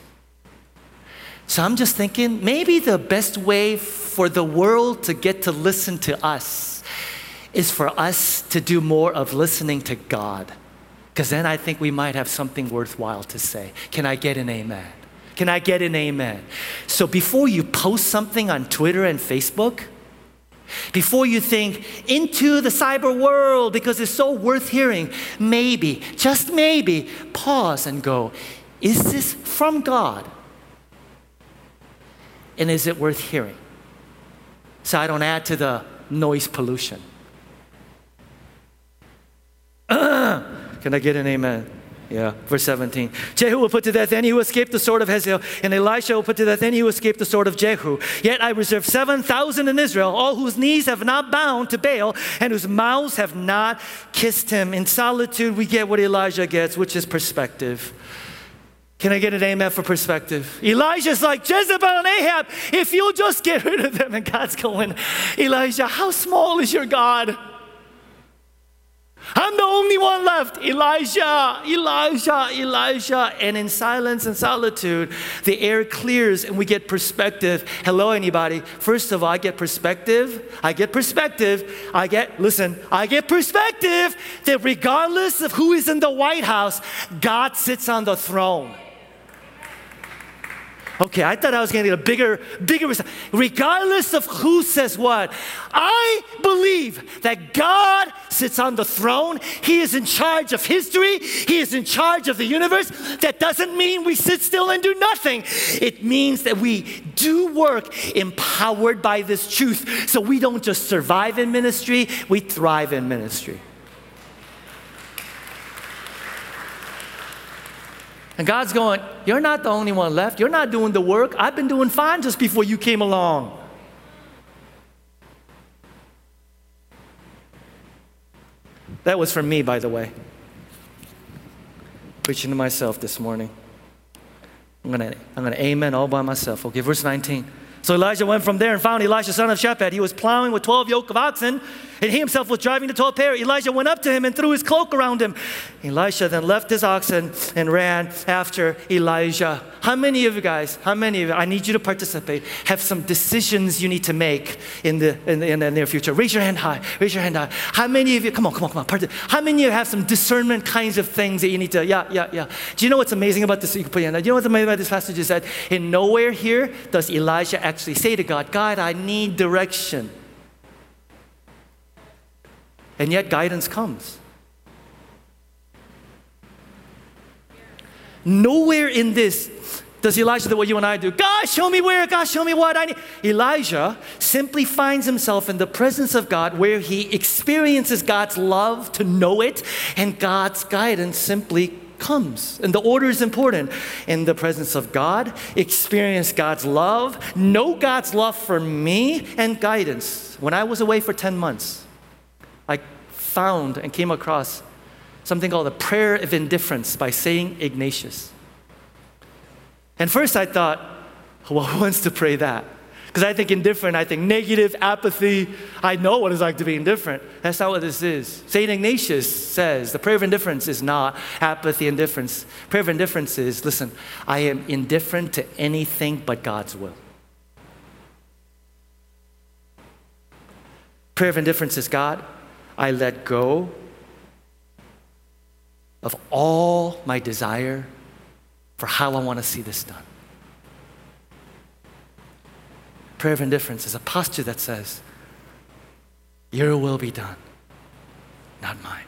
So I'm just thinking maybe the best way for the world to get to listen to us is for us to do more of listening to God. Because then I think we might have something worthwhile to say. Can I get an amen? Can I get an amen? So before you post something on Twitter and Facebook, before you think into the cyber world because it's so worth hearing, maybe, just maybe, pause and go, is this from God? And is it worth hearing? So I don't add to the noise pollution. Can I get an amen? Yeah, verse 17. Jehu will put to death any who escaped the sword of Hazael, and Elisha will put to death any who escaped the sword of Jehu. Yet I reserve 7,000 in Israel, all whose knees have not bound to Baal, and whose mouths have not kissed him. In solitude, we get what Elijah gets, which is perspective. Can I get an amen for perspective? Elijah's like Jezebel and Ahab, if you'll just get rid of them. And God's going, Elijah, how small is your God? I'm the only one left. Elijah, Elijah, Elijah. And in silence and solitude, the air clears and we get perspective. Hello, anybody. First of all, I get perspective. I get perspective. I get, listen, I get perspective that regardless of who is in the White House, God sits on the throne. Okay, I thought I was going to get a bigger, bigger, regardless of who says what. I believe that God sits on the throne. He is in charge of history. He is in charge of the universe. That doesn't mean we sit still and do nothing. It means that we do work empowered by this truth. So we don't just survive in ministry, we thrive in ministry. And God's going, You're not the only one left. You're not doing the work. I've been doing fine just before you came along. That was for me, by the way. Preaching to myself this morning. I'm going to I'm gonna amen all by myself. Okay, verse 19. So Elijah went from there and found Elisha, son of Shaphat. He was plowing with 12 yoke of oxen, and he himself was driving the 12 pair. Elijah went up to him and threw his cloak around him. Elisha then left his oxen and ran after Elijah. How many of you guys, how many of you, I need you to participate, have some decisions you need to make in the, in the, in the near future? Raise your hand high. Raise your hand high. How many of you, come on, come on, come on. Part- how many of you have some discernment kinds of things that you need to, yeah, yeah, yeah. Do you know what's amazing about this? You can put your hand Do you know what's amazing about this passage is that in nowhere here does Elijah actually say to God, God, I need direction. And yet guidance comes. Nowhere in this does Elijah do what you and I do? God, show me where. God, show me what I need. Elijah simply finds himself in the presence of God where he experiences God's love to know it, and God's guidance simply comes. And the order is important. In the presence of God, experience God's love, know God's love for me, and guidance. When I was away for 10 months, found and came across something called the prayer of indifference by St. Ignatius. And first I thought, well, who wants to pray that? Because I think indifferent, I think negative, apathy. I know what it's like to be indifferent. That's not what this is. St. Ignatius says the prayer of indifference is not apathy, indifference. Prayer of indifference is listen, I am indifferent to anything but God's will. Prayer of indifference is God, I let go of all my desire for how I want to see this done. Prayer of indifference is a posture that says, Your will be done, not mine.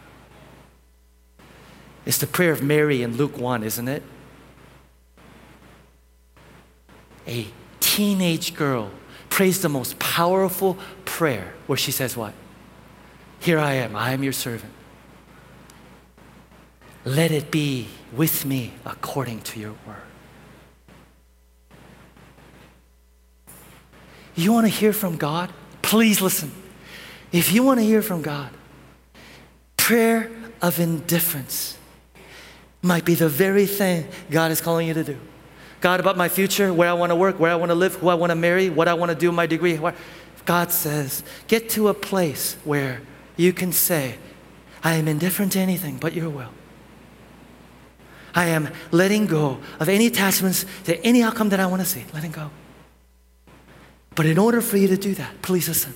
It's the prayer of Mary in Luke 1, isn't it? A teenage girl prays the most powerful prayer where she says, What? Here I am, I am your servant. Let it be with me according to your word. You want to hear from God? Please listen. If you want to hear from God, prayer of indifference might be the very thing God is calling you to do. God, about my future, where I want to work, where I want to live, who I want to marry, what I want to do, my degree. God says, get to a place where you can say, I am indifferent to anything but your will. I am letting go of any attachments to any outcome that I want to see, letting go. But in order for you to do that, please listen.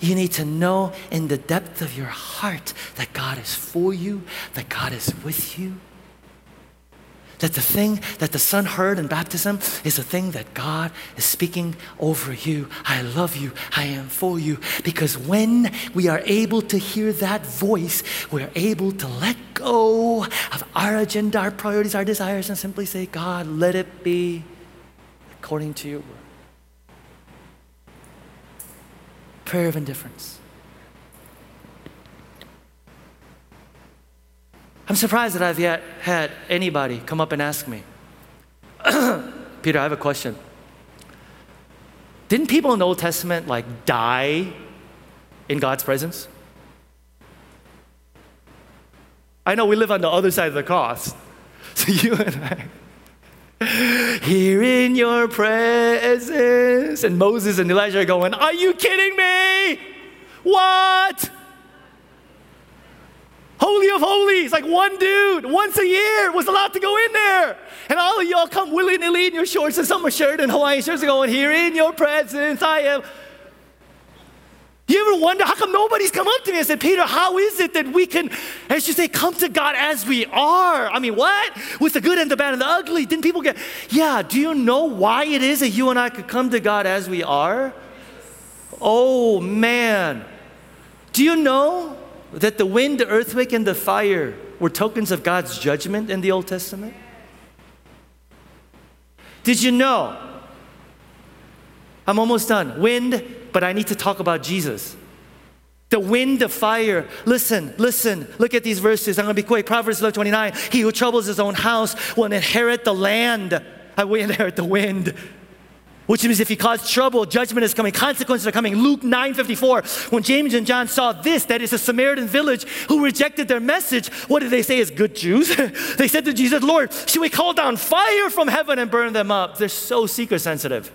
You need to know in the depth of your heart that God is for you, that God is with you. That the thing that the Son heard in baptism is the thing that God is speaking over you. I love you. I am for you. Because when we are able to hear that voice, we're able to let go of our agenda, our priorities, our desires, and simply say, God, let it be according to your word. Prayer of indifference. I'm surprised that I've yet had anybody come up and ask me, Peter, I have a question. Didn't people in the Old Testament like die in God's presence? I know we live on the other side of the cross. So you and I, here in your presence. And Moses and Elijah are going, Are you kidding me? What? Holy of Holies, like one dude, once a year was allowed to go in there. And all of y'all come willy nilly in your shorts and summer shirt and Hawaiian shirts going, Here in your presence, I am. You ever wonder how come nobody's come up to me and said, Peter, how is it that we can, as you say, come to God as we are? I mean, what? With the good and the bad and the ugly. Didn't people get, yeah, do you know why it is that you and I could come to God as we are? Oh, man. Do you know that the wind, the earthquake, and the fire were tokens of God's judgment in the Old Testament? Did you know? I'm almost done. Wind, but I need to talk about Jesus. The wind, the fire. Listen, listen. Look at these verses. I'm going to be quick. Proverbs 11 29. He who troubles his own house will inherit the land. I will inherit the wind which means if he caused trouble, judgment is coming, consequences are coming. Luke 9:54. When James and John saw this, that is a Samaritan village who rejected their message, what did they say as good Jews? they said to Jesus, Lord, should we call down fire from heaven and burn them up? They're so seeker sensitive.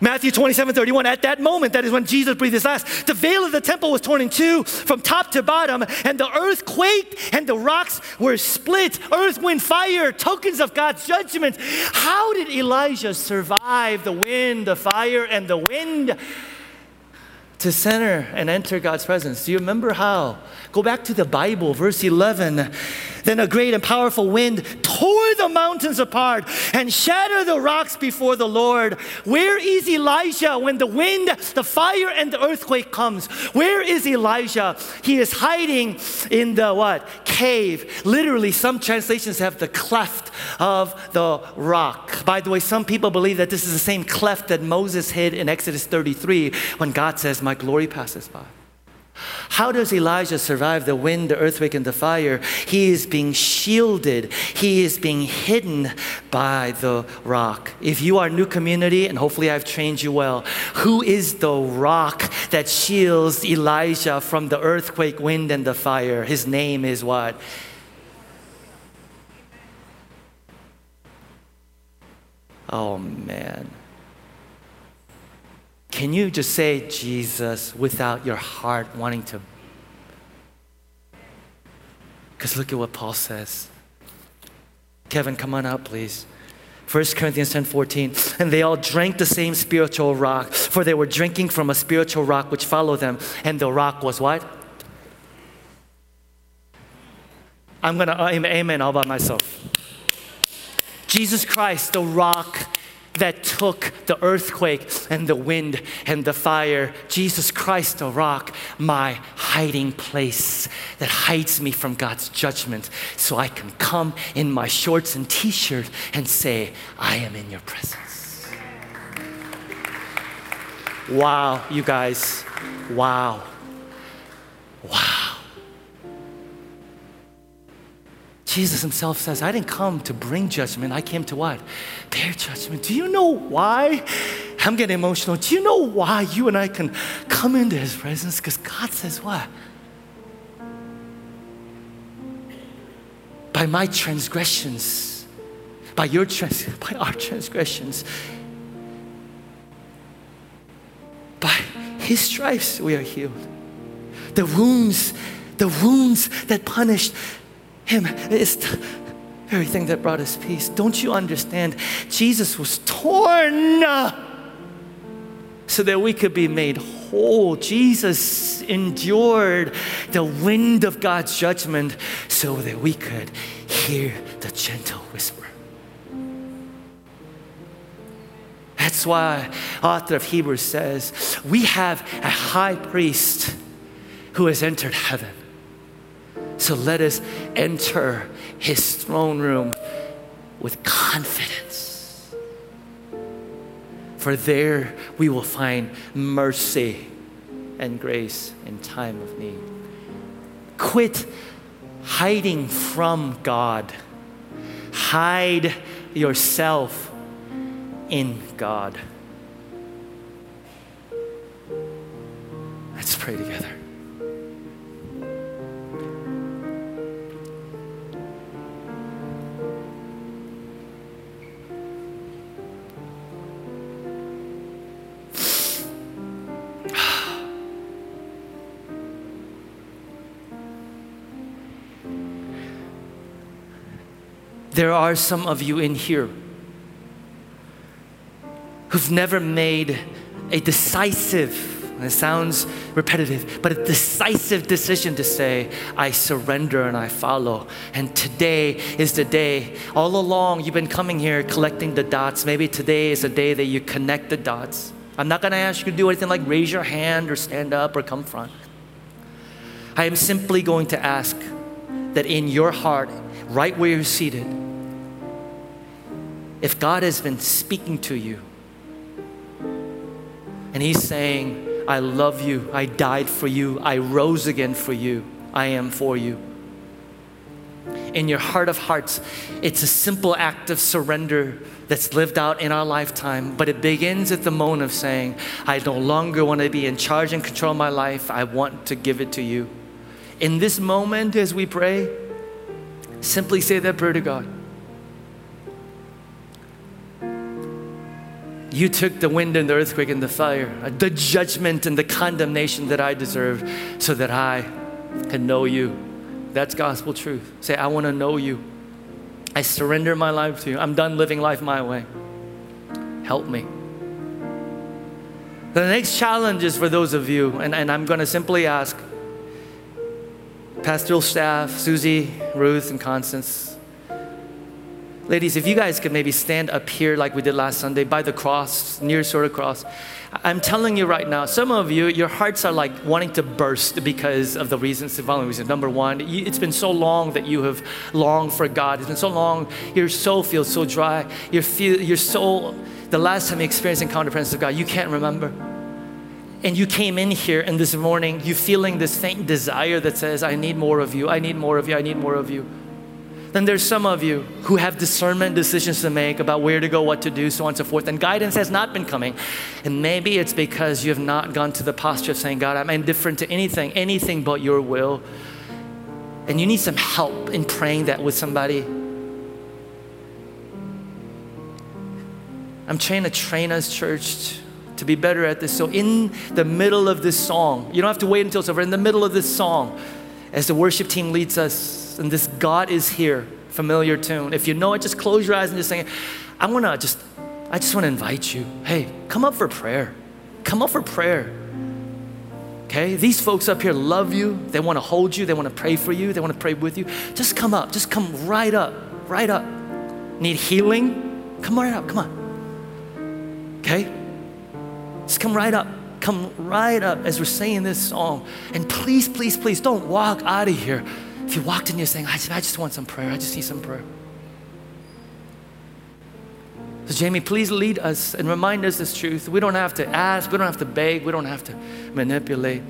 Matthew 27, 31, at that moment, that is when Jesus breathed his last, the veil of the temple was torn in two from top to bottom, and the earth quaked, and the rocks were split. Earth, wind, fire, tokens of God's judgment. How did Elijah survive the wind, the fire, and the wind? to center and enter God's presence. Do you remember how? Go back to the Bible, verse 11. Then a great and powerful wind tore the mountains apart and shattered the rocks before the Lord. Where is Elijah when the wind, the fire, and the earthquake comes? Where is Elijah? He is hiding in the what? Cave. Literally, some translations have the cleft of the rock. By the way, some people believe that this is the same cleft that Moses hid in Exodus 33 when God says, My glory passes by. How does Elijah survive the wind, the earthquake, and the fire? He is being shielded, he is being hidden by the rock. If you are new community, and hopefully I've trained you well, who is the rock that shields Elijah from the earthquake, wind, and the fire? His name is what? Oh man. Can you just say Jesus without your heart wanting to? Because look at what Paul says. Kevin, come on out, please. 1 Corinthians 10 14. And they all drank the same spiritual rock, for they were drinking from a spiritual rock which followed them. And the rock was what? I'm going to uh, amen all by myself. Jesus Christ, the rock that took the earthquake and the wind and the fire. Jesus Christ, the rock, my hiding place that hides me from God's judgment so I can come in my shorts and t shirt and say, I am in your presence. Wow, you guys. Wow. Wow. Jesus himself says, I didn't come to bring judgment. I came to what? Bear judgment. Do you know why? I'm getting emotional. Do you know why you and I can come into his presence? Because God says, what? By my transgressions, by your trans, by our transgressions, by his stripes we are healed. The wounds, the wounds that punished him is the very thing that brought us peace. Don't you understand? Jesus was torn so that we could be made whole. Jesus endured the wind of God's judgment so that we could hear the gentle whisper. That's why author of Hebrews says, we have a high priest who has entered heaven so let us enter his throne room with confidence. For there we will find mercy and grace in time of need. Quit hiding from God. Hide yourself in God. There are some of you in here who've never made a decisive, it sounds repetitive, but a decisive decision to say, I surrender and I follow. And today is the day. All along, you've been coming here collecting the dots. Maybe today is the day that you connect the dots. I'm not going to ask you to do anything like raise your hand or stand up or come front. I am simply going to ask that in your heart, right where you're seated, if God has been speaking to you and He's saying, I love you, I died for you, I rose again for you, I am for you. In your heart of hearts, it's a simple act of surrender that's lived out in our lifetime, but it begins at the moment of saying, I no longer want to be in charge and control my life, I want to give it to you. In this moment, as we pray, simply say that prayer to God. You took the wind and the earthquake and the fire, uh, the judgment and the condemnation that I deserved, so that I can know you. That's gospel truth. Say, I want to know you. I surrender my life to you. I'm done living life my way. Help me. The next challenge is for those of you, and, and I'm going to simply ask pastoral staff, Susie, Ruth, and Constance, Ladies, if you guys could maybe stand up here like we did last Sunday by the cross, near sort of cross. I'm telling you right now, some of you, your hearts are like wanting to burst because of the reasons, the following reasons. Number one, it's been so long that you have longed for God. It's been so long, your soul feels so dry. Your, feel, your soul, the last time you experienced encounter presence of God, you can't remember. And you came in here and this morning, you feeling this faint desire that says, I need more of you, I need more of you, I need more of you. Then there's some of you who have discernment decisions to make about where to go, what to do, so on and so forth, and guidance has not been coming. And maybe it's because you have not gone to the posture of saying, God, I'm indifferent to anything, anything but your will. And you need some help in praying that with somebody. I'm trying to train us, church, to be better at this. So, in the middle of this song, you don't have to wait until it's over, in the middle of this song, as the worship team leads us, and this God is here familiar tune. If you know it, just close your eyes and just sing it. I want to just, I just want to invite you. Hey, come up for prayer. Come up for prayer. Okay? These folks up here love you. They want to hold you. They want to pray for you. They want to pray with you. Just come up. Just come right up. Right up. Need healing? Come right up. Come on. Okay? Just come right up. Come right up as we're saying this song. And please, please, please don't walk out of here if you walked in here saying, I just, I just want some prayer, I just need some prayer. So, Jamie, please lead us and remind us this truth. We don't have to ask, we don't have to beg, we don't have to manipulate.